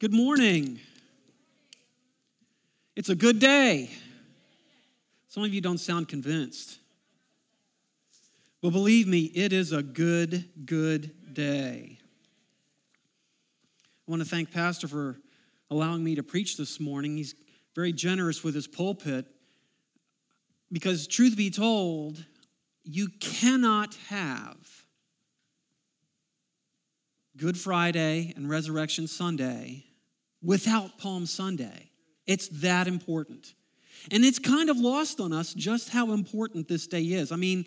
Good morning. It's a good day. Some of you don't sound convinced. But believe me, it is a good, good day. I want to thank Pastor for allowing me to preach this morning. He's very generous with his pulpit because, truth be told, you cannot have Good Friday and Resurrection Sunday without Palm Sunday. It's that important. And it's kind of lost on us just how important this day is. I mean,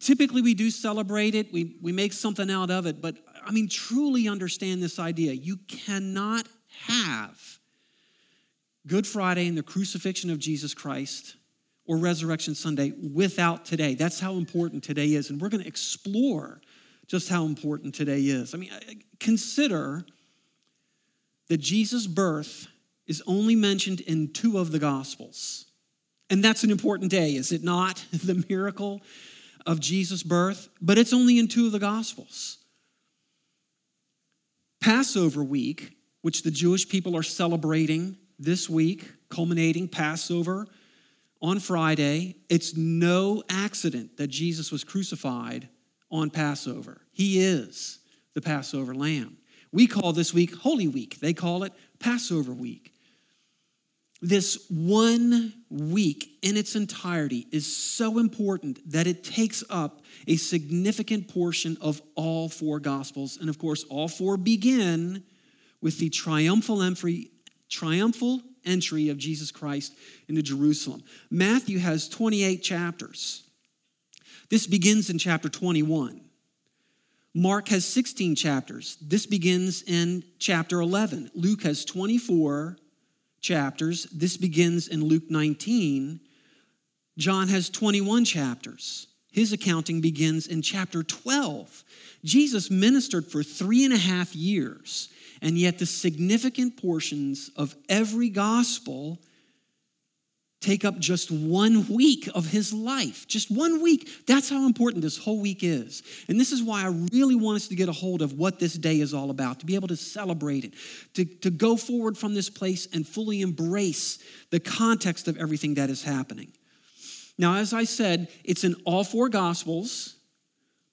typically we do celebrate it, we, we make something out of it, but I mean, truly understand this idea. You cannot have Good Friday and the crucifixion of Jesus Christ or Resurrection Sunday without today. That's how important today is. And we're going to explore just how important today is. I mean, consider that Jesus' birth is only mentioned in two of the Gospels. And that's an important day, is it not? the miracle of Jesus' birth, but it's only in two of the Gospels. Passover week, which the Jewish people are celebrating this week, culminating Passover on Friday, it's no accident that Jesus was crucified on Passover. He is the Passover lamb. We call this week Holy Week, they call it Passover week. This one week in its entirety is so important that it takes up a significant portion of all four Gospels. And of course, all four begin with the triumphal entry, triumphal entry of Jesus Christ into Jerusalem. Matthew has 28 chapters. This begins in chapter 21. Mark has 16 chapters. This begins in chapter 11. Luke has 24 chapters. This begins in Luke 19. John has 21 chapters. His accounting begins in chapter 12. Jesus ministered for three and a half years, and yet the significant portions of every gospel take up just one week of his life. Just one week. That's how important this whole week is. And this is why I really want us to get a hold of what this day is all about, to be able to celebrate it, to, to go forward from this place and fully embrace the context of everything that is happening. Now, as I said, it's in all four Gospels,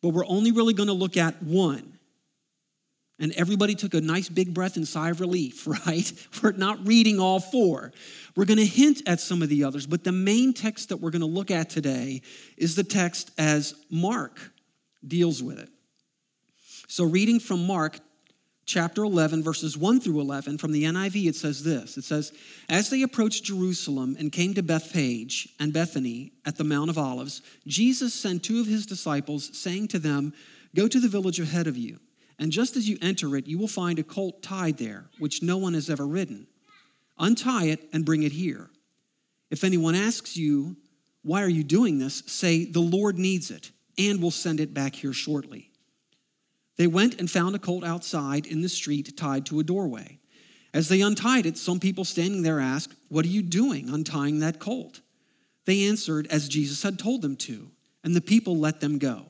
but we're only really going to look at one. And everybody took a nice big breath and sigh of relief, right? We're not reading all four. We're going to hint at some of the others, but the main text that we're going to look at today is the text as Mark deals with it. So, reading from Mark chapter 11, verses 1 through 11, from the NIV, it says this It says, As they approached Jerusalem and came to Bethphage and Bethany at the Mount of Olives, Jesus sent two of his disciples, saying to them, Go to the village ahead of you and just as you enter it, you will find a colt tied there, which no one has ever ridden. Untie it and bring it here. If anyone asks you, Why are you doing this? say, The Lord needs it, and will send it back here shortly. They went and found a colt outside in the street tied to a doorway. As they untied it, some people standing there asked, What are you doing untying that colt? They answered as Jesus had told them to, and the people let them go.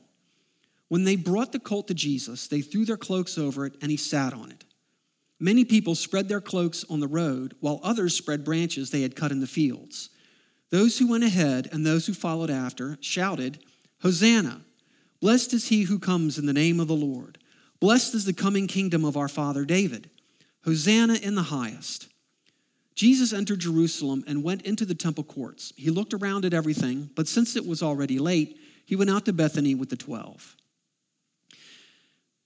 When they brought the colt to Jesus, they threw their cloaks over it, and he sat on it. Many people spread their cloaks on the road, while others spread branches they had cut in the fields. Those who went ahead and those who followed after shouted, Hosanna! Blessed is he who comes in the name of the Lord. Blessed is the coming kingdom of our father David. Hosanna in the highest. Jesus entered Jerusalem and went into the temple courts. He looked around at everything, but since it was already late, he went out to Bethany with the twelve.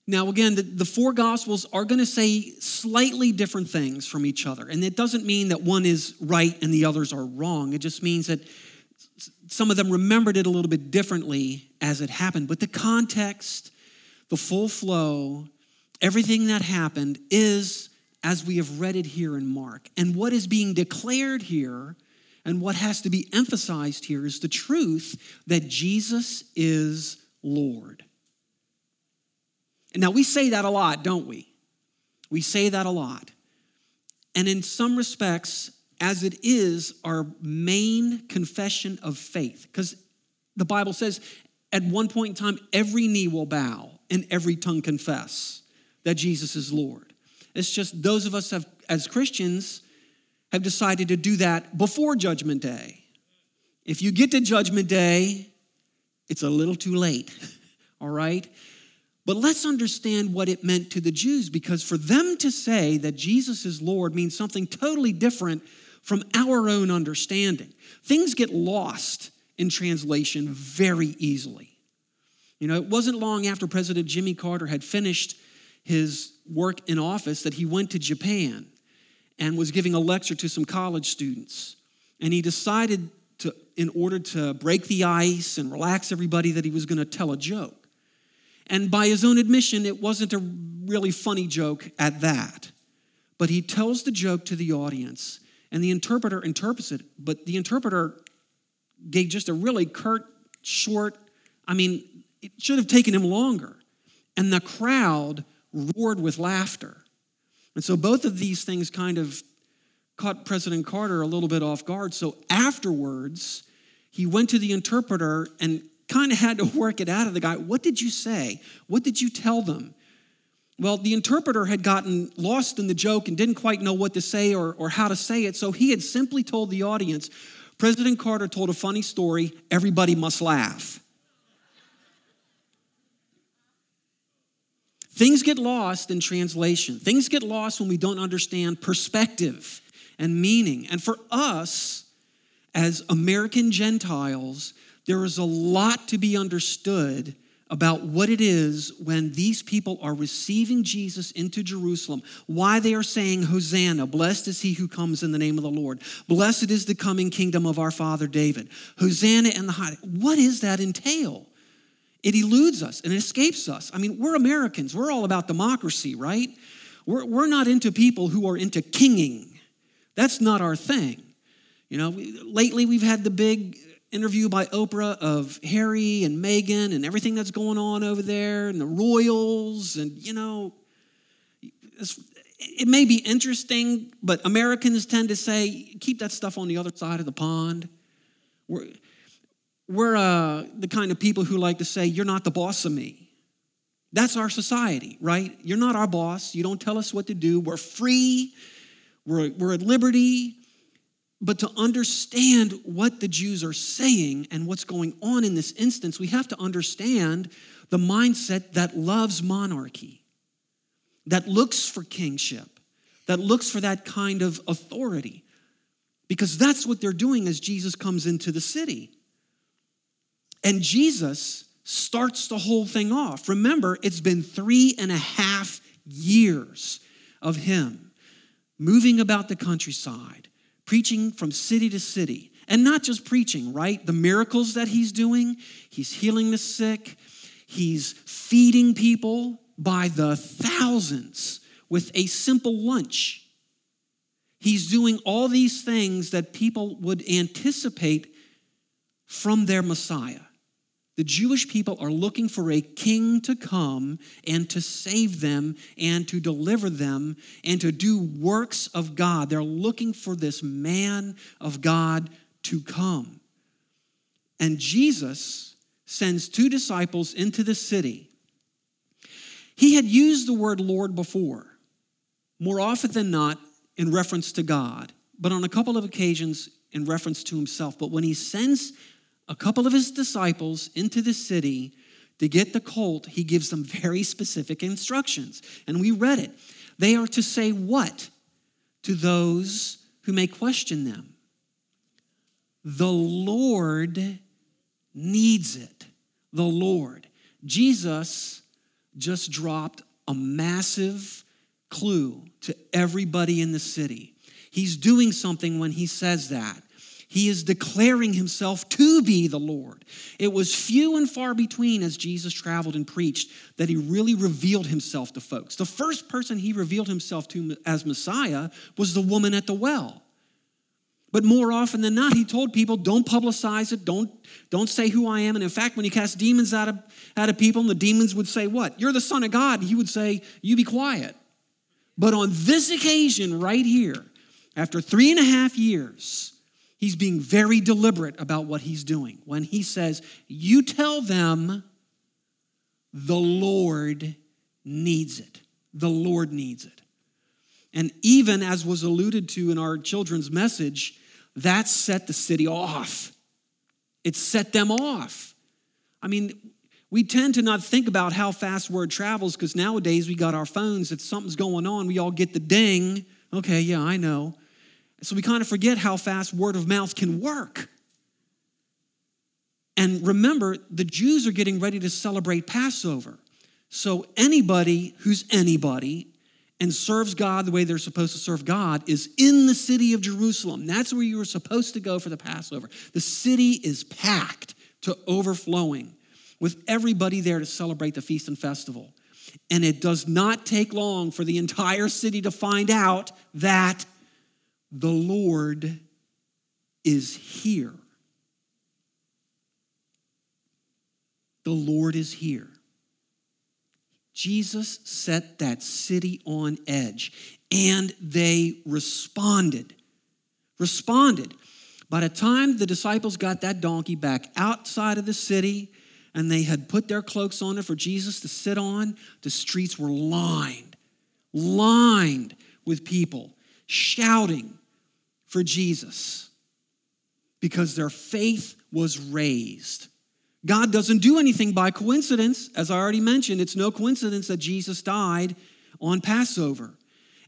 Now, again, the, the four gospels are going to say slightly different things from each other. And it doesn't mean that one is right and the others are wrong. It just means that some of them remembered it a little bit differently as it happened. But the context, the full flow, everything that happened is as we have read it here in Mark. And what is being declared here and what has to be emphasized here is the truth that Jesus is Lord. Now, we say that a lot, don't we? We say that a lot. And in some respects, as it is our main confession of faith, because the Bible says at one point in time, every knee will bow and every tongue confess that Jesus is Lord. It's just those of us have, as Christians, have decided to do that before Judgment Day. If you get to Judgment Day, it's a little too late, all right? But let's understand what it meant to the Jews because for them to say that Jesus is Lord means something totally different from our own understanding. Things get lost in translation very easily. You know, it wasn't long after President Jimmy Carter had finished his work in office that he went to Japan and was giving a lecture to some college students. And he decided to, in order to break the ice and relax everybody, that he was going to tell a joke. And by his own admission, it wasn't a really funny joke at that. But he tells the joke to the audience, and the interpreter interprets it. But the interpreter gave just a really curt, short, I mean, it should have taken him longer. And the crowd roared with laughter. And so both of these things kind of caught President Carter a little bit off guard. So afterwards, he went to the interpreter and kind of had to work it out of the guy. What did you say? What did you tell them? Well, the interpreter had gotten lost in the joke and didn't quite know what to say or, or how to say it, so he had simply told the audience President Carter told a funny story, everybody must laugh. Things get lost in translation. Things get lost when we don't understand perspective and meaning. And for us, as American Gentiles, there is a lot to be understood about what it is when these people are receiving Jesus into Jerusalem, why they are saying, Hosanna, blessed is he who comes in the name of the Lord, blessed is the coming kingdom of our father David, Hosanna in the high. What does that entail? It eludes us and it escapes us. I mean, we're Americans, we're all about democracy, right? We're, we're not into people who are into kinging. That's not our thing. You know, lately we've had the big interview by Oprah of Harry and Meghan and everything that's going on over there and the royals and you know it may be interesting but Americans tend to say keep that stuff on the other side of the pond. We're, we're uh, the kind of people who like to say you're not the boss of me. That's our society, right? You're not our boss. You don't tell us what to do. We're free. We're, we're at liberty but to understand what the Jews are saying and what's going on in this instance, we have to understand the mindset that loves monarchy, that looks for kingship, that looks for that kind of authority. Because that's what they're doing as Jesus comes into the city. And Jesus starts the whole thing off. Remember, it's been three and a half years of him moving about the countryside preaching from city to city. And not just preaching, right? The miracles that he's doing, he's healing the sick, he's feeding people by the thousands with a simple lunch. He's doing all these things that people would anticipate from their Messiah. The Jewish people are looking for a king to come and to save them and to deliver them and to do works of God. They're looking for this man of God to come. And Jesus sends two disciples into the city. He had used the word Lord before, more often than not in reference to God, but on a couple of occasions in reference to himself. But when he sends a couple of his disciples into the city to get the colt, he gives them very specific instructions. And we read it. They are to say what to those who may question them? The Lord needs it. The Lord. Jesus just dropped a massive clue to everybody in the city. He's doing something when he says that. He is declaring himself to be the Lord. It was few and far between as Jesus traveled and preached that he really revealed himself to folks. The first person he revealed himself to as Messiah was the woman at the well. But more often than not, he told people, don't publicize it, don't, don't say who I am. And in fact, when he cast demons out of, out of people, and the demons would say, What? You're the Son of God. He would say, You be quiet. But on this occasion, right here, after three and a half years, He's being very deliberate about what he's doing when he says, You tell them the Lord needs it. The Lord needs it. And even as was alluded to in our children's message, that set the city off. It set them off. I mean, we tend to not think about how fast word travels because nowadays we got our phones. If something's going on, we all get the ding. Okay, yeah, I know. So we kind of forget how fast word of mouth can work. And remember, the Jews are getting ready to celebrate Passover. So anybody who's anybody and serves God the way they're supposed to serve God is in the city of Jerusalem. That's where you were supposed to go for the Passover. The city is packed to overflowing with everybody there to celebrate the feast and festival. And it does not take long for the entire city to find out that the Lord is here. The Lord is here. Jesus set that city on edge and they responded. Responded. By the time the disciples got that donkey back outside of the city and they had put their cloaks on it for Jesus to sit on, the streets were lined, lined with people shouting for Jesus because their faith was raised. God doesn't do anything by coincidence. As I already mentioned, it's no coincidence that Jesus died on Passover.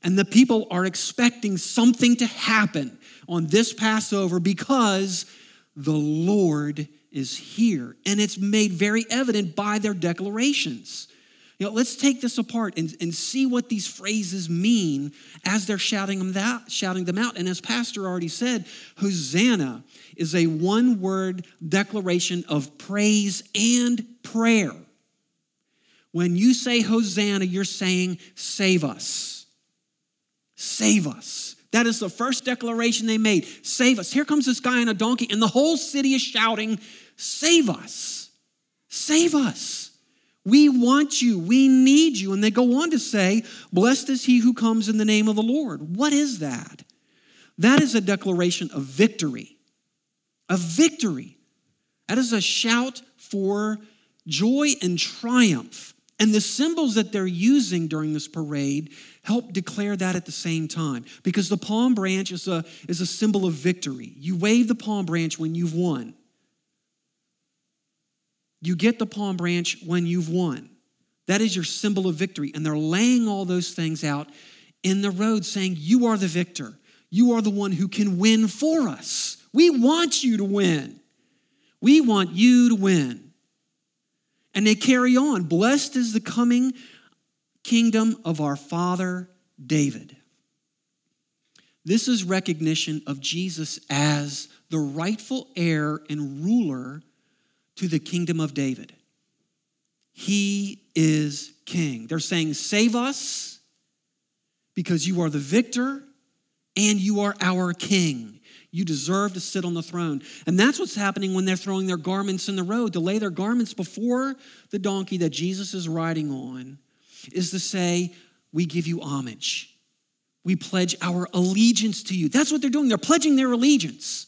And the people are expecting something to happen on this Passover because the Lord is here. And it's made very evident by their declarations. You know, let's take this apart and, and see what these phrases mean as they're shouting them, that, shouting them out. And as Pastor already said, Hosanna is a one word declaration of praise and prayer. When you say Hosanna, you're saying, Save us. Save us. That is the first declaration they made. Save us. Here comes this guy on a donkey, and the whole city is shouting, Save us. Save us. We want you. We need you. And they go on to say, Blessed is he who comes in the name of the Lord. What is that? That is a declaration of victory. A victory. That is a shout for joy and triumph. And the symbols that they're using during this parade help declare that at the same time. Because the palm branch is a, is a symbol of victory. You wave the palm branch when you've won. You get the palm branch when you've won. That is your symbol of victory. And they're laying all those things out in the road, saying, You are the victor. You are the one who can win for us. We want you to win. We want you to win. And they carry on Blessed is the coming kingdom of our father David. This is recognition of Jesus as the rightful heir and ruler to the kingdom of David. He is king. They're saying, Save us because you are the victor and you are our king. You deserve to sit on the throne. And that's what's happening when they're throwing their garments in the road. To lay their garments before the donkey that Jesus is riding on is to say, We give you homage. We pledge our allegiance to you. That's what they're doing. They're pledging their allegiance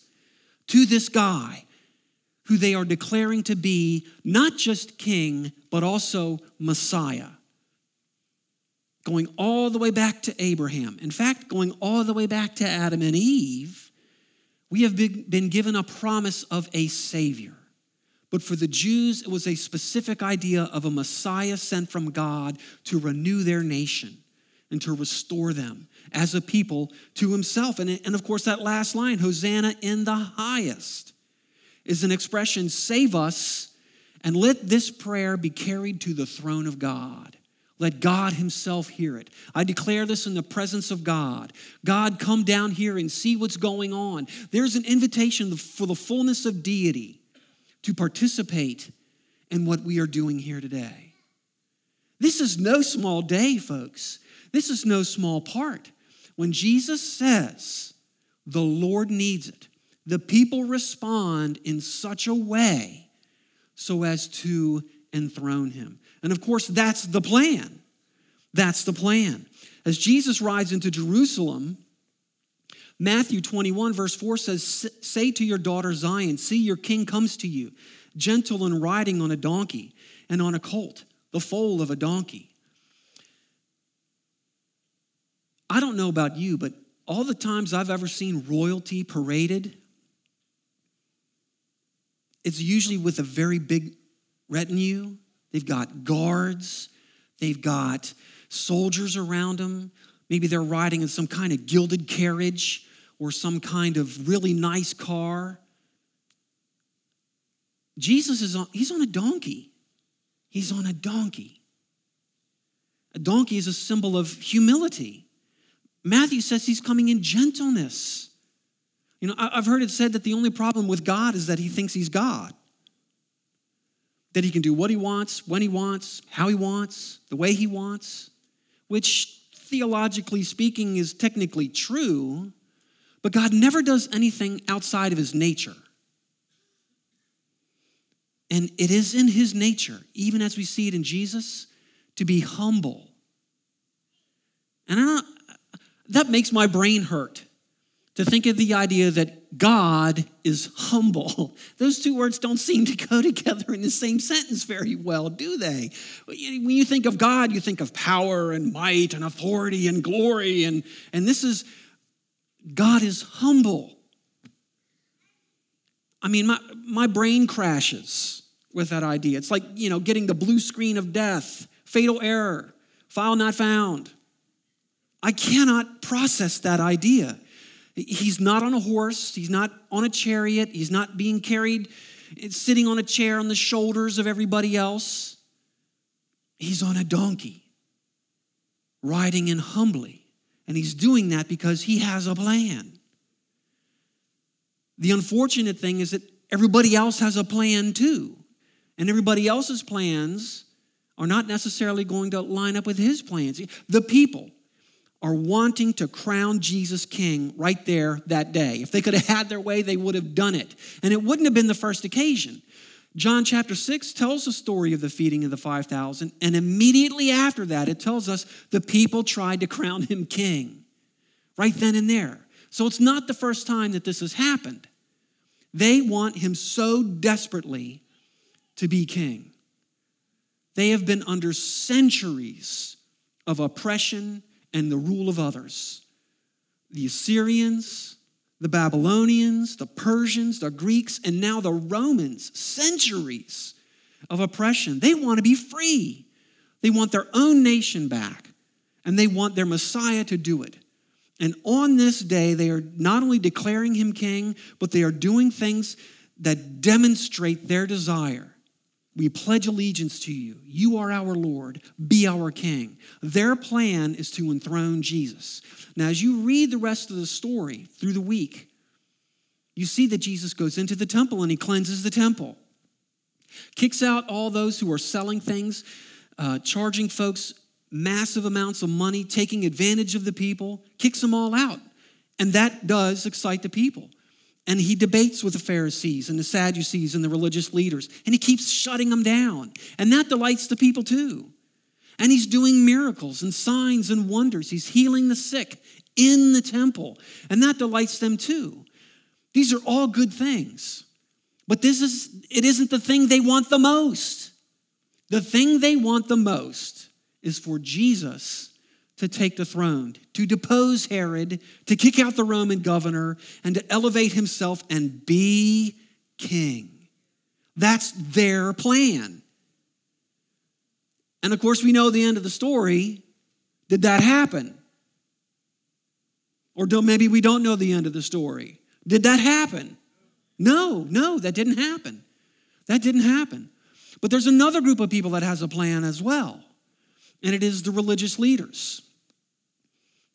to this guy who they are declaring to be not just king, but also Messiah. Going all the way back to Abraham. In fact, going all the way back to Adam and Eve, we have been given a promise of a Savior. But for the Jews, it was a specific idea of a Messiah sent from God to renew their nation and to restore them as a people to himself. And, of course, that last line, Hosanna in the highest is an expression save us and let this prayer be carried to the throne of God. Let God Himself hear it. I declare this in the presence of God. God, come down here and see what's going on. There's an invitation for the fullness of deity to participate in what we are doing here today. This is no small day, folks. This is no small part. When Jesus says, the Lord needs it, the people respond in such a way so as to enthrone him. And of course, that's the plan. That's the plan. As Jesus rides into Jerusalem, Matthew 21, verse 4 says, Say to your daughter Zion, see, your king comes to you, gentle and riding on a donkey and on a colt, the foal of a donkey. I don't know about you, but all the times I've ever seen royalty paraded, it's usually with a very big retinue. They've got guards, they've got soldiers around them. Maybe they're riding in some kind of gilded carriage or some kind of really nice car. Jesus is on, he's on a donkey. He's on a donkey. A donkey is a symbol of humility. Matthew says he's coming in gentleness. You know, I've heard it said that the only problem with God is that he thinks he's God. That he can do what he wants, when he wants, how he wants, the way he wants, which theologically speaking is technically true, but God never does anything outside of his nature. And it is in his nature, even as we see it in Jesus, to be humble. And that makes my brain hurt to think of the idea that God is humble. Those two words don't seem to go together in the same sentence very well, do they? When you think of God, you think of power and might and authority and glory, and, and this is God is humble. I mean, my, my brain crashes with that idea. It's like, you know, getting the blue screen of death, fatal error, file not found. I cannot process that idea. He's not on a horse, he's not on a chariot, he's not being carried, sitting on a chair on the shoulders of everybody else. He's on a donkey, riding in humbly. And he's doing that because he has a plan. The unfortunate thing is that everybody else has a plan too. And everybody else's plans are not necessarily going to line up with his plans. The people, are wanting to crown Jesus king right there that day. If they could have had their way, they would have done it. And it wouldn't have been the first occasion. John chapter 6 tells the story of the feeding of the 5,000, and immediately after that, it tells us the people tried to crown him king right then and there. So it's not the first time that this has happened. They want him so desperately to be king. They have been under centuries of oppression and the rule of others. The Assyrians, the Babylonians, the Persians, the Greeks, and now the Romans, centuries of oppression. They want to be free. They want their own nation back, and they want their Messiah to do it. And on this day, they are not only declaring him king, but they are doing things that demonstrate their desire we pledge allegiance to you. You are our Lord. Be our King. Their plan is to enthrone Jesus. Now, as you read the rest of the story through the week, you see that Jesus goes into the temple and he cleanses the temple, kicks out all those who are selling things, uh, charging folks massive amounts of money, taking advantage of the people, kicks them all out. And that does excite the people. And he debates with the Pharisees and the Sadducees and the religious leaders, and he keeps shutting them down. And that delights the people too. And he's doing miracles and signs and wonders. He's healing the sick in the temple, and that delights them too. These are all good things. But this is it isn't the thing they want the most. The thing they want the most is for Jesus to take the throne, to depose Herod, to kick out the Roman governor, and to elevate himself and be king. That's their plan. And of course, we know the end of the story. Did that happen? Or maybe we don't know the end of the story. Did that happen? No, no, that didn't happen. That didn't happen. But there's another group of people that has a plan as well, and it is the religious leaders.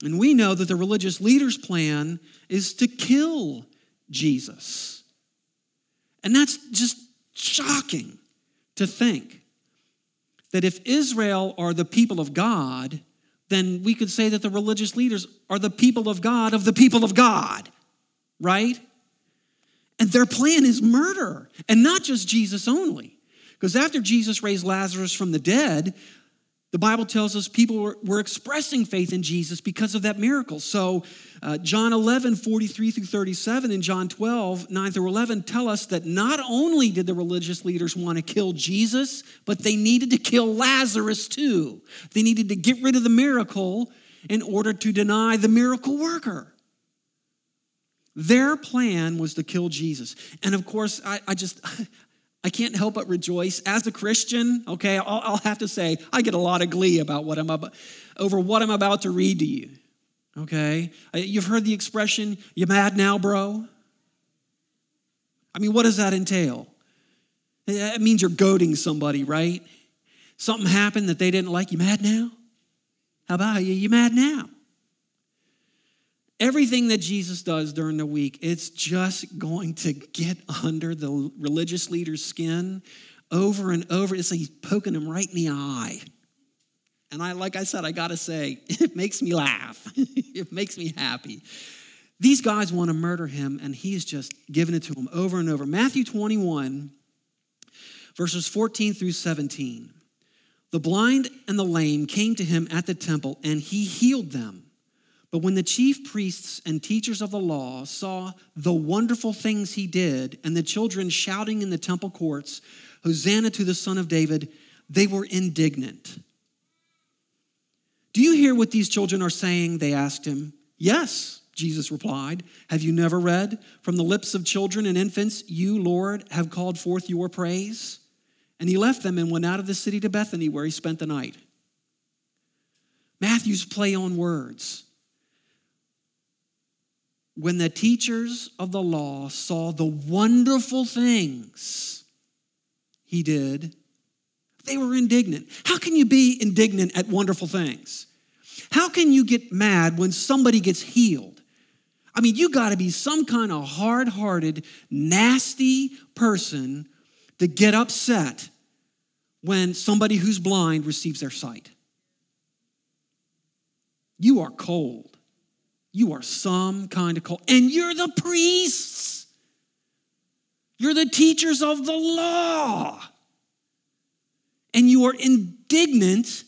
And we know that the religious leaders' plan is to kill Jesus. And that's just shocking to think that if Israel are the people of God, then we could say that the religious leaders are the people of God of the people of God, right? And their plan is murder, and not just Jesus only. Because after Jesus raised Lazarus from the dead, the Bible tells us people were, were, expressing faith in Jesus because of that miracle. So, uh, John 11, 43 through 37, and John 12, 9 through 11 tell us that not only did the religious leaders want to kill Jesus, but they needed to kill Lazarus too. They needed to get rid of the miracle in order to deny the miracle worker. Their plan was to kill Jesus. And of course, I, I just, I can't help but rejoice. As a Christian, okay, I'll, I'll, have to say, I get a lot of glee about what I'm about, over what I'm about to read to you. Okay? You've heard the expression, you mad now, bro? I mean, what does that entail? It means you're goading somebody, right? Something happened that they didn't like. You mad now? How about you? You mad now? Everything that Jesus does during the week, it's just going to get under the religious leader's skin over and over. It's like he's poking him right in the eye. And I, like I said, I gotta say, it makes me laugh. it makes me happy. These guys want to murder him, and he's just giving it to them over and over. Matthew 21, verses 14 through 17. The blind and the lame came to him at the temple, and he healed them. But when the chief priests and teachers of the law saw the wonderful things he did, and the children shouting in the temple courts, Hosanna to the Son of David, they were indignant. Do you hear what these children are saying? They asked him. Yes, Jesus replied. Have you never read? From the lips of children and infants, you, Lord, have called forth your praise. And he left them and went out of the city to Bethany, where he spent the night. Matthew's play on words. When the teachers of the law saw the wonderful things he did, they were indignant. How can you be indignant at wonderful things? How can you get mad when somebody gets healed? I mean, you got to be some kind of hard hearted, nasty person to get upset when somebody who's blind receives their sight. You are cold. You are some kind of cult. And you're the priests. You're the teachers of the law. And you are indignant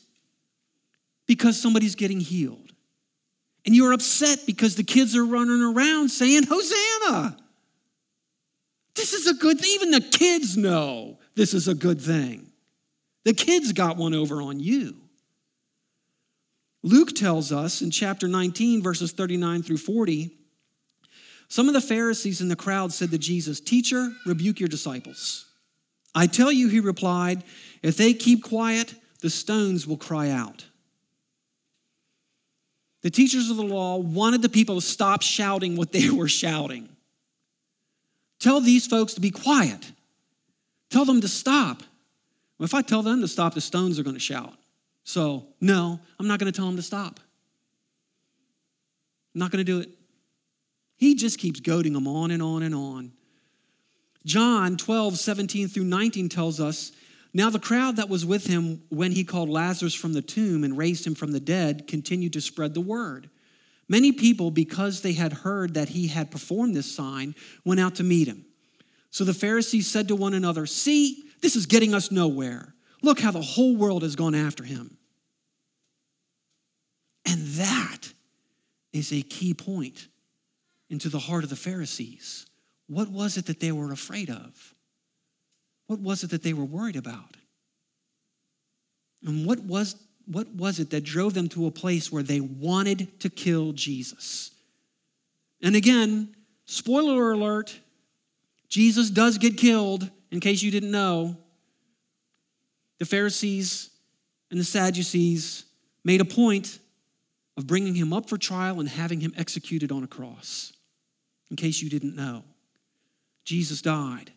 because somebody's getting healed. And you're upset because the kids are running around saying, Hosanna. This is a good thing. Even the kids know this is a good thing. The kids got one over on you. Luke tells us in chapter 19, verses 39 through 40, some of the Pharisees in the crowd said to Jesus, Teacher, rebuke your disciples. I tell you, he replied, if they keep quiet, the stones will cry out. The teachers of the law wanted the people to stop shouting what they were shouting. Tell these folks to be quiet. Tell them to stop. Well, if I tell them to stop, the stones are going to shout. So, no, I'm not going to tell him to stop. I'm not going to do it. He just keeps goading them on and on and on. John 12, 17 through 19 tells us now, the crowd that was with him when he called Lazarus from the tomb and raised him from the dead continued to spread the word. Many people, because they had heard that he had performed this sign, went out to meet him. So the Pharisees said to one another, See, this is getting us nowhere. Look how the whole world has gone after him. And that is a key point into the heart of the Pharisees. What was it that they were afraid of? What was it that they were worried about? And what was, what was it that drove them to a place where they wanted to kill Jesus? And again, spoiler alert, Jesus does get killed, in case you didn't know. The Pharisees and the Sadducees made a point of bringing him up for trial and having him executed on a cross. In case you didn't know, Jesus died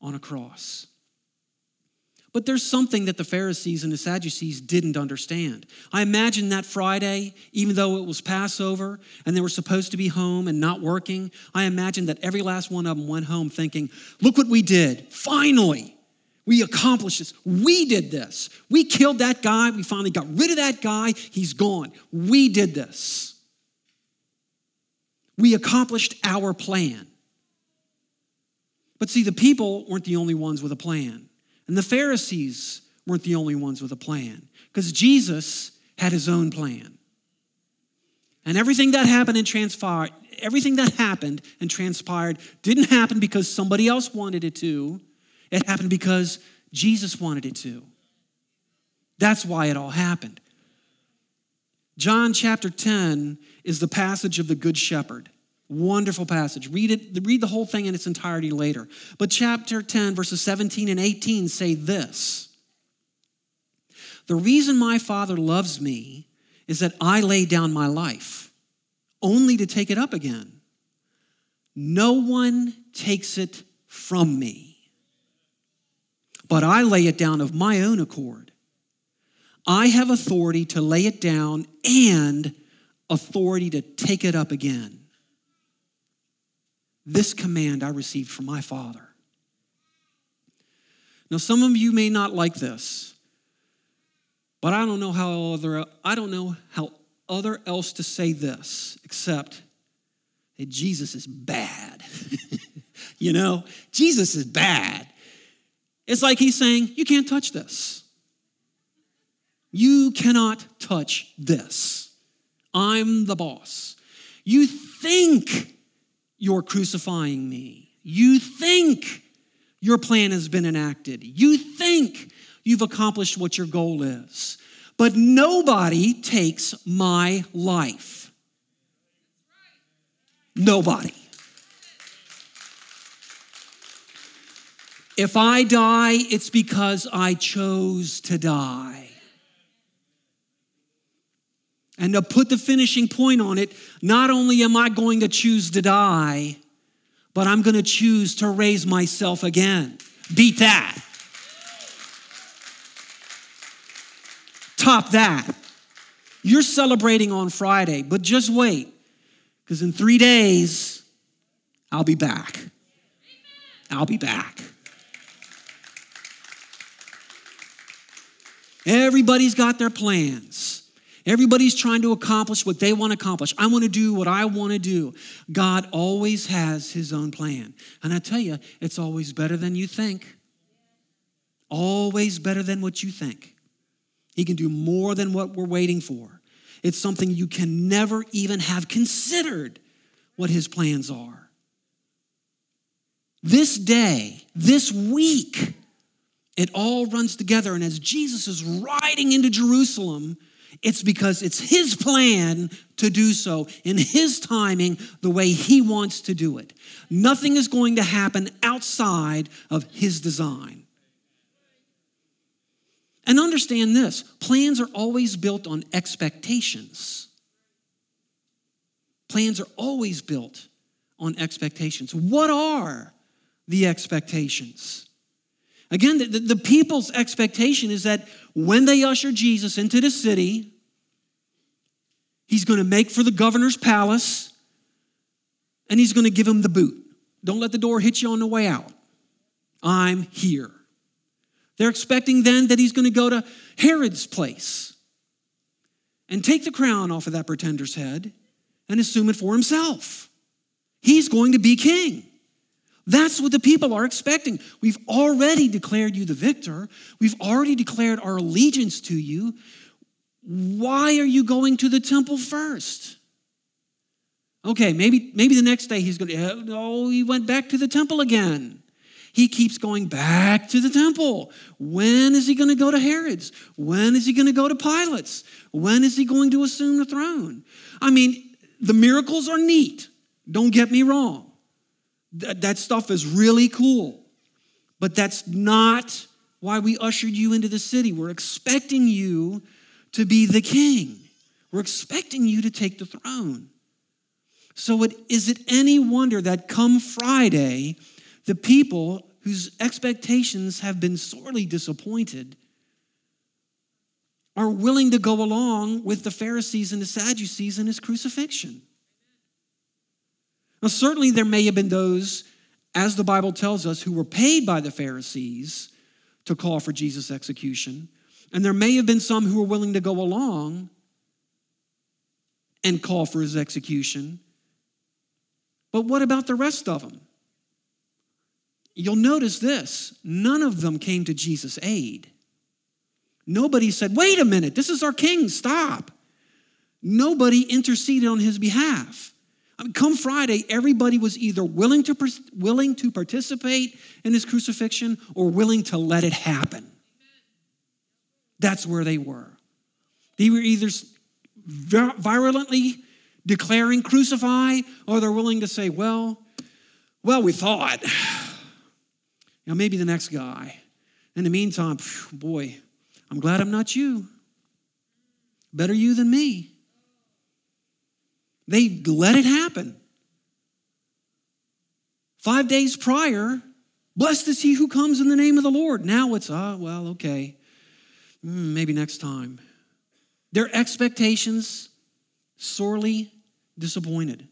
on a cross. But there's something that the Pharisees and the Sadducees didn't understand. I imagine that Friday, even though it was Passover and they were supposed to be home and not working, I imagine that every last one of them went home thinking, Look what we did. Finally, we accomplished this. We did this. We killed that guy. We finally got rid of that guy. He's gone. We did this. We accomplished our plan. But see, the people weren't the only ones with a plan, and the Pharisees weren't the only ones with a plan, because Jesus had his own plan. And everything that happened and transpired, everything that happened and transpired didn't happen because somebody else wanted it to. It happened because Jesus wanted it to. That's why it all happened. John chapter 10 is the passage of the Good Shepherd. Wonderful passage. Read it, read the whole thing in its entirety later. But chapter 10, verses 17 and 18 say this The reason my Father loves me is that I lay down my life only to take it up again. No one takes it from me, but I lay it down of my own accord. I have authority to lay it down and authority to take it up again. This command I received from my Father. Now, some of you may not like this, but I don't know how other I don't know how other else to say this except that Jesus is bad. you know, Jesus is bad. It's like he's saying, You can't touch this. You cannot touch this. I'm the boss. You think you're crucifying me. You think your plan has been enacted. You think you've accomplished what your goal is. But nobody takes my life. Nobody. If I die, it's because I chose to die. And to put the finishing point on it, not only am I going to choose to die, but I'm going to choose to raise myself again. Beat that. Top that. You're celebrating on Friday, but just wait, because in three days, I'll be back. I'll be back. Everybody's got their plans. Everybody's trying to accomplish what they want to accomplish. I want to do what I want to do. God always has his own plan. And I tell you, it's always better than you think. Always better than what you think. He can do more than what we're waiting for. It's something you can never even have considered what his plans are. This day, this week, it all runs together. And as Jesus is riding into Jerusalem, it's because it's his plan to do so in his timing, the way he wants to do it. Nothing is going to happen outside of his design. And understand this plans are always built on expectations. Plans are always built on expectations. What are the expectations? Again, the, the, people's expectation is that when they usher Jesus into the city, he's going to make for the governor's palace and he's going to give him the boot. Don't let the door hit you on the way out. I'm here. They're expecting then that he's going to go to Herod's place and take the crown off of that pretender's head and assume it for himself. He's going to be king. That's what the people are expecting. We've already declared you the victor. We've already declared our allegiance to you. Why are you going to the temple first? Okay, maybe, maybe the next day he's going to, oh, he went back to the temple again. He keeps going back to the temple. When is he going to go to Herod's? When is he going to go to Pilate's? When is he going to assume the throne? I mean, the miracles are neat. Don't get me wrong. That, that stuff is really cool. But that's not why we ushered you into the city. We're expecting you to be the king. We're expecting you to take the throne. So, it, is it any wonder that come Friday, the people whose expectations have been sorely disappointed are willing to go along with the Pharisees and the Sadducees in his crucifixion? Now, certainly there may have been those, as the Bible tells us, who were paid by the Pharisees to call for Jesus' execution. And there may have been some who were willing to go along and call for his execution. But what about the rest of them? You'll notice this none of them came to Jesus' aid. Nobody said, wait a minute, this is our king, stop. Nobody interceded on his behalf. I mean, come Friday, everybody was either willing to, willing to participate in his crucifixion or willing to let it happen. That's where they were. They were either virulently declaring crucify, or they're willing to say, well, well, we thought, know, maybe the next guy. In the meantime, boy, I'm glad I'm not you. Better you than me. They let it happen. Five days prior, blessed is he who comes in the name of the Lord. Now it's, ah, well, okay. Mm, maybe next time. Their expectations sorely disappointed,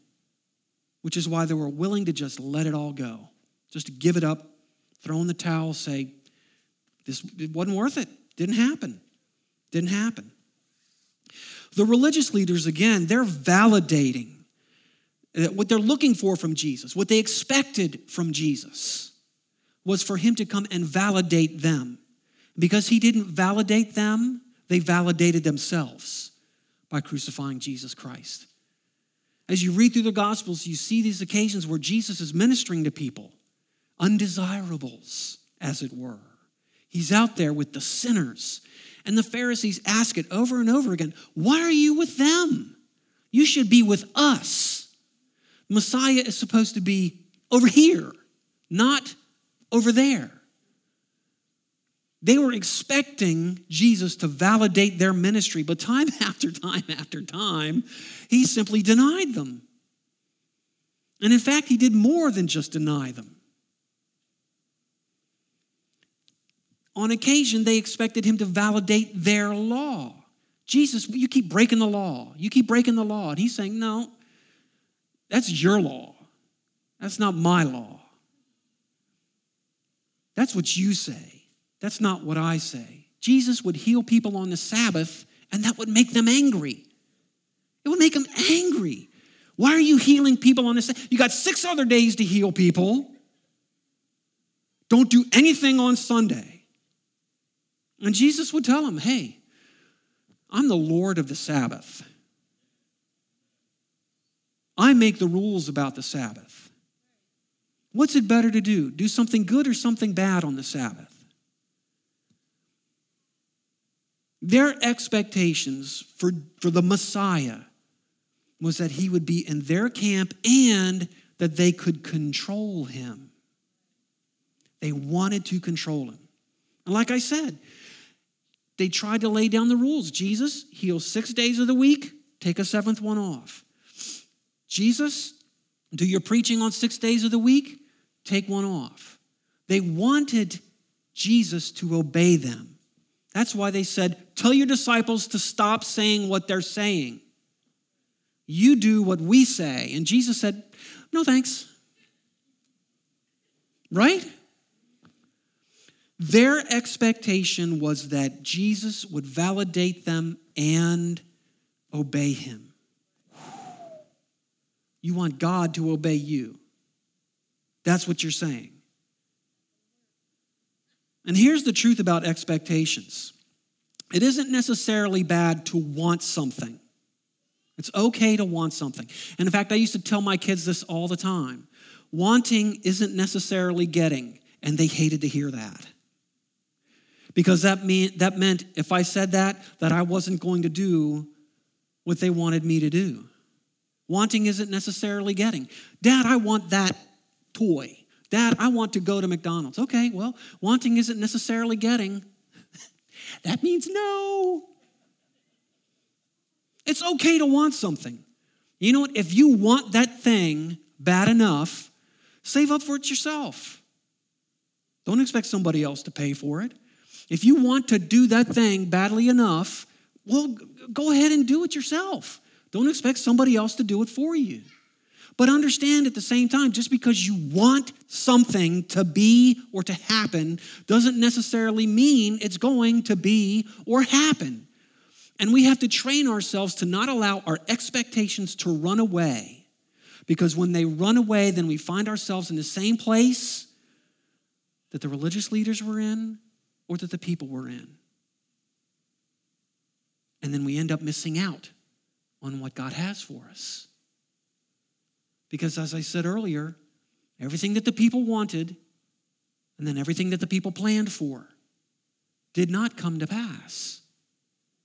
which is why they were willing to just let it all go, just to give it up, throw in the towel, say, this it wasn't worth it. Didn't happen. Didn't happen. The religious leaders, again, they're validating uh, what they're looking for from Jesus, what they expected from Jesus, was for him to come and validate them. Because he didn't validate them, they validated themselves by crucifying Jesus Christ. As you read through the Gospels, you see these occasions where Jesus is ministering to people, undesirables, as it were. He's out there with the sinners. And the Pharisees ask it over and over again Why are you with them? You should be with us. Messiah is supposed to be over here, not over there. They were expecting Jesus to validate their ministry, but time after time after time, he simply denied them. And in fact, he did more than just deny them. On occasion, they expected him to validate their law. Jesus, you keep breaking the law. You keep breaking the law. And he's saying, No, that's your law. That's not my law. That's what you say. That's not what I say. Jesus would heal people on the Sabbath, and that would make them angry. It would make them angry. Why are you healing people on the Sabbath? You got six other days to heal people. Don't do anything on Sunday. And Jesus would tell them, hey, I'm the Lord of the Sabbath. I make the rules about the Sabbath. What's it better to do? Do something good or something bad on the Sabbath? Their expectations for, for the Messiah was that he would be in their camp and that they could control him. They wanted to control him. And like I said, they tried to lay down the rules. Jesus heals six days of the week, take a seventh one off. Jesus, do your preaching on six days of the week, take one off. They wanted Jesus to obey them. That's why they said, Tell your disciples to stop saying what they're saying. You do what we say. And Jesus said, No thanks. Right? Their expectation was that Jesus would validate them and obey him. You want God to obey you. That's what you're saying. And here's the truth about expectations it isn't necessarily bad to want something. It's okay to want something. And in fact, I used to tell my kids this all the time wanting isn't necessarily getting, and they hated to hear that because that, mean, that meant if I said that, that I wasn't going to do what they wanted me to do. Wanting isn't necessarily getting. Dad, I want that toy. Dad, I want to go to McDonald's. Okay, well, wanting isn't necessarily getting. that means no. It's okay to want something. You know what? If you want that thing bad enough, save up for it yourself. Don't expect somebody else to pay for it. If you want to do that thing badly enough, well, go ahead and do it yourself. Don't expect somebody else to do it for you. But understand at the same time, just because you want something to be or to happen doesn't necessarily mean it's going to be or happen. And we have to train ourselves to not allow our expectations to run away. Because when they run away, then we find ourselves in the same place that the religious leaders were in, or that the people were in. And then we end up missing out on what God has for us. Because as I said earlier, everything that the people wanted and then everything that the people planned for did not come to pass.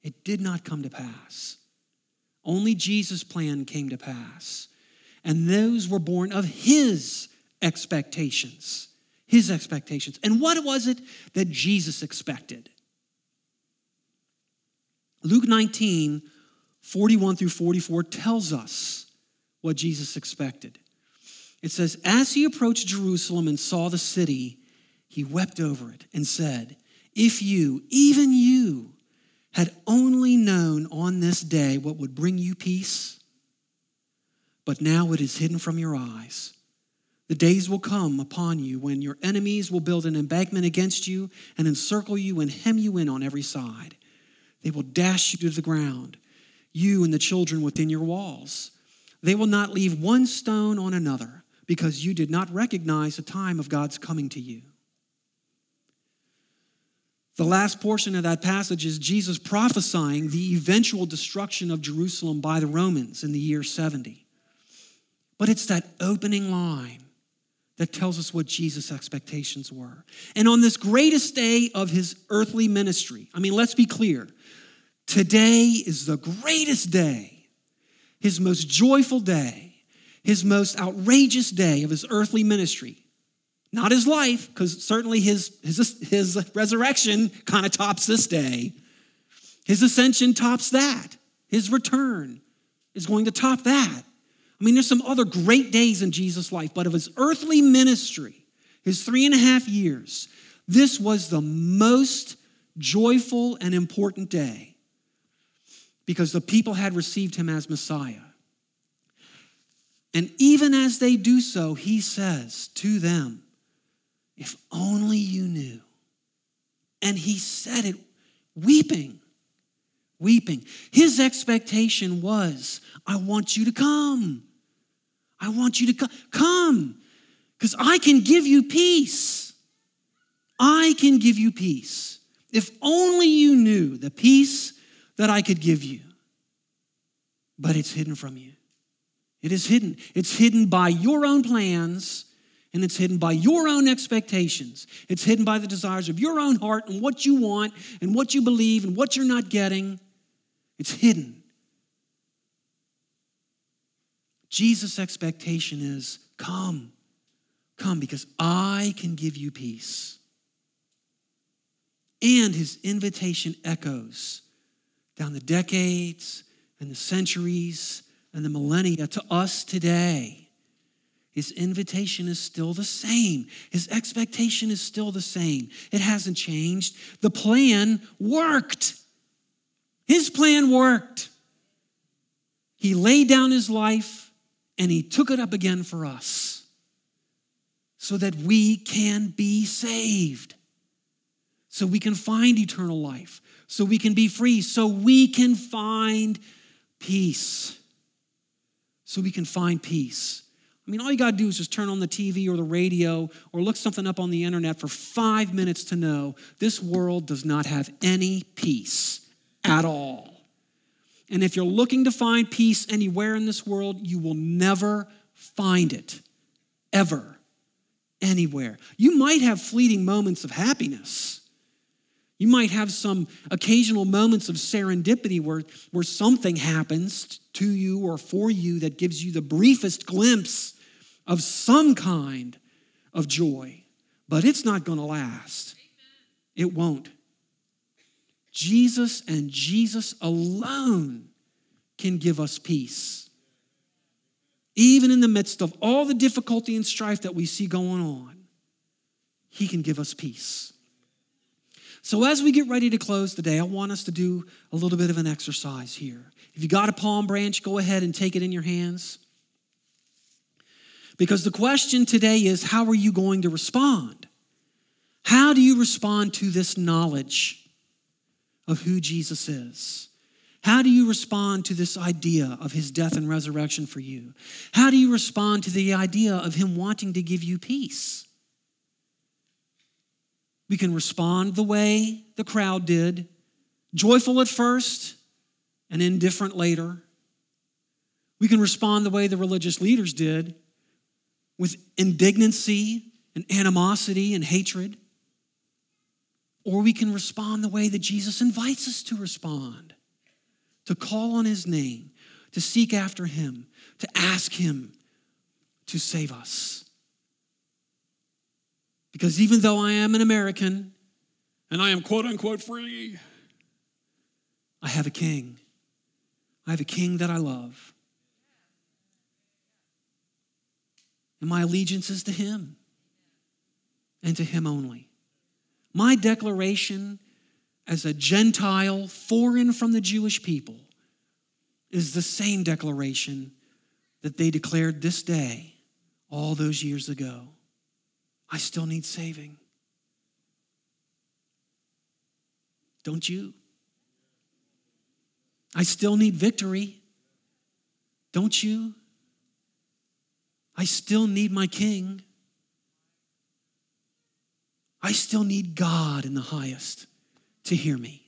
It did not come to pass. Only Jesus' plan came to pass. And those were born of his expectations. His expectations. And what was it that Jesus expected? Luke 19, 41 through 44 tells us what Jesus expected. It says, As he approached Jerusalem and saw the city, he wept over it and said, If you, even you, had only known on this day what would bring you peace, but now it is hidden from your eyes. The days will come upon you when your enemies will build an embankment against you and encircle you and hem you in on every side. They will dash you to the ground, you and the children within your walls. They will not leave one stone on another because you did not recognize the time of God's coming to you. The last portion of that passage is Jesus prophesying the eventual destruction of Jerusalem by the Romans in the year 70. But it's that opening line that tells us what Jesus' expectations were. And on this greatest day of his earthly ministry, I mean, let's be clear, today is the greatest day, his most joyful day, his most outrageous day of his earthly ministry. Not his life, because certainly his, his, his resurrection kind of tops this day. His ascension tops that. His return is going to top that. I mean, there's some other great days in Jesus' life, but of his earthly ministry, his three and a half years, this was the most joyful and important day because the people had received him as Messiah. And even as they do so, he says to them, if only you knew. And he said it weeping, weeping. His expectation was, I want you to come. I want you to come. Come, because I can give you peace. I can give you peace. If only you knew the peace that I could give you. But it's hidden from you. It is hidden. It's hidden by your own plans and it's hidden by your own expectations. It's hidden by the desires of your own heart and what you want and what you believe and what you're not getting. It's hidden. Jesus' expectation is come, come, because I can give you peace. And his invitation echoes down the decades and the centuries and the millennia to us today. His invitation is still the same. His expectation is still the same. It hasn't changed. The plan worked. His plan worked. He laid down his life and he took it up again for us so that we can be saved, so we can find eternal life, so we can be free, so we can find peace. So we can find peace. I mean, all you got to do is just turn on the TV or the radio or look something up on the internet for five minutes to know this world does not have any peace at all. And if you're looking to find peace anywhere in this world, you will never find it, ever, anywhere. You might have fleeting moments of happiness. You might have some occasional moments of serendipity where, where something happens to you or for you that gives you the briefest glimpse of some kind of joy, but it's not going to last. It won't. Jesus and Jesus alone can give us peace. Even in the midst of all the difficulty and strife that we see going on, He can give us peace. So, as we get ready to close today, I want us to do a little bit of an exercise here. If you got a palm branch, go ahead and take it in your hands. Because the question today is how are you going to respond? How do you respond to this knowledge of who Jesus is? How do you respond to this idea of his death and resurrection for you? How do you respond to the idea of him wanting to give you peace? We can respond the way the crowd did, joyful at first and indifferent later. We can respond the way the religious leaders did, with indignancy and animosity and hatred. Or we can respond the way that Jesus invites us to respond to call on his name, to seek after Him, to ask Him to save us. Because even though I am an American and I am quote unquote free, I have a king. I have a king that I love. And my allegiance is to him and to him only. My declaration as a Gentile, foreign from the Jewish people, is the same declaration that they declared this day all those years ago. I still need saving. Don't you? I still need victory. Don't you? I still need my king. I still need God in the highest to hear me.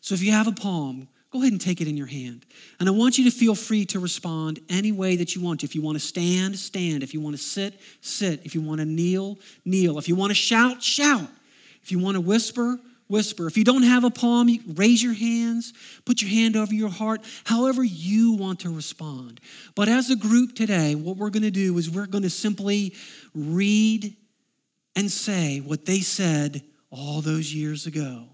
So if you have a palm, go ahead and take it in your hand. And I want you to feel free to respond any way that you want to. If you want to stand, stand. If you want to sit, sit. If you want to kneel, kneel. If you want to shout, shout. If you want to whisper, whisper. If you don't have a palm, raise your hands, put your hand over your heart, however you want to respond. But as a group today, what we're going to do is we're going to simply read and say what they said all those years ago.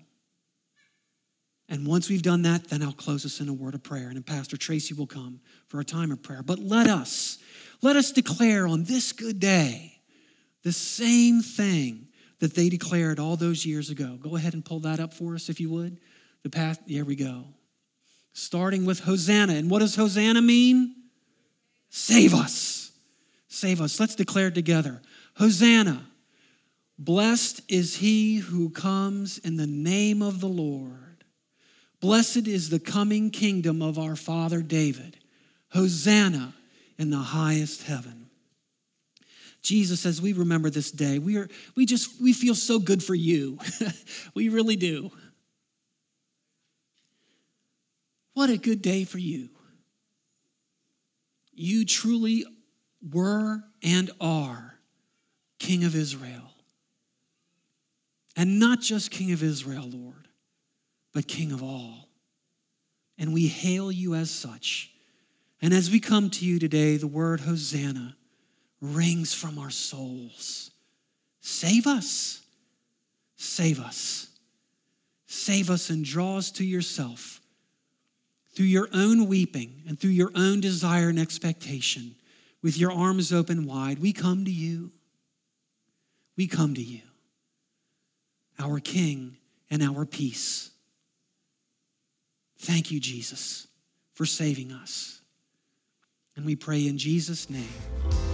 And once we've done that, then I'll close us in a word of prayer. And then Pastor Tracy will come for a time of prayer. But let us, let us declare on this good day the same thing that they declared all those years ago. Go ahead and pull that up for us, if you would. The path, here we go. Starting with Hosanna. And what does Hosanna mean? Save us. Save us. Let's declare together Hosanna. Blessed is he who comes in the name of the Lord. Blessed is the coming kingdom of our father David. Hosanna in the highest heaven. Jesus, as we remember this day, we are we just we feel so good for you. we really do. What a good day for you. You truly were and are King of Israel. And not just King of Israel, Lord, but King of all. And we hail you as such. And as we come to you today, the word Hosanna rings from our souls. Save us. Save us. Save us and draw us to yourself through your own weeping and through your own desire and expectation. With your arms open wide, we come to you. We come to you our King, and our peace. Thank you, Jesus, for saving us. And we pray in Jesus' name.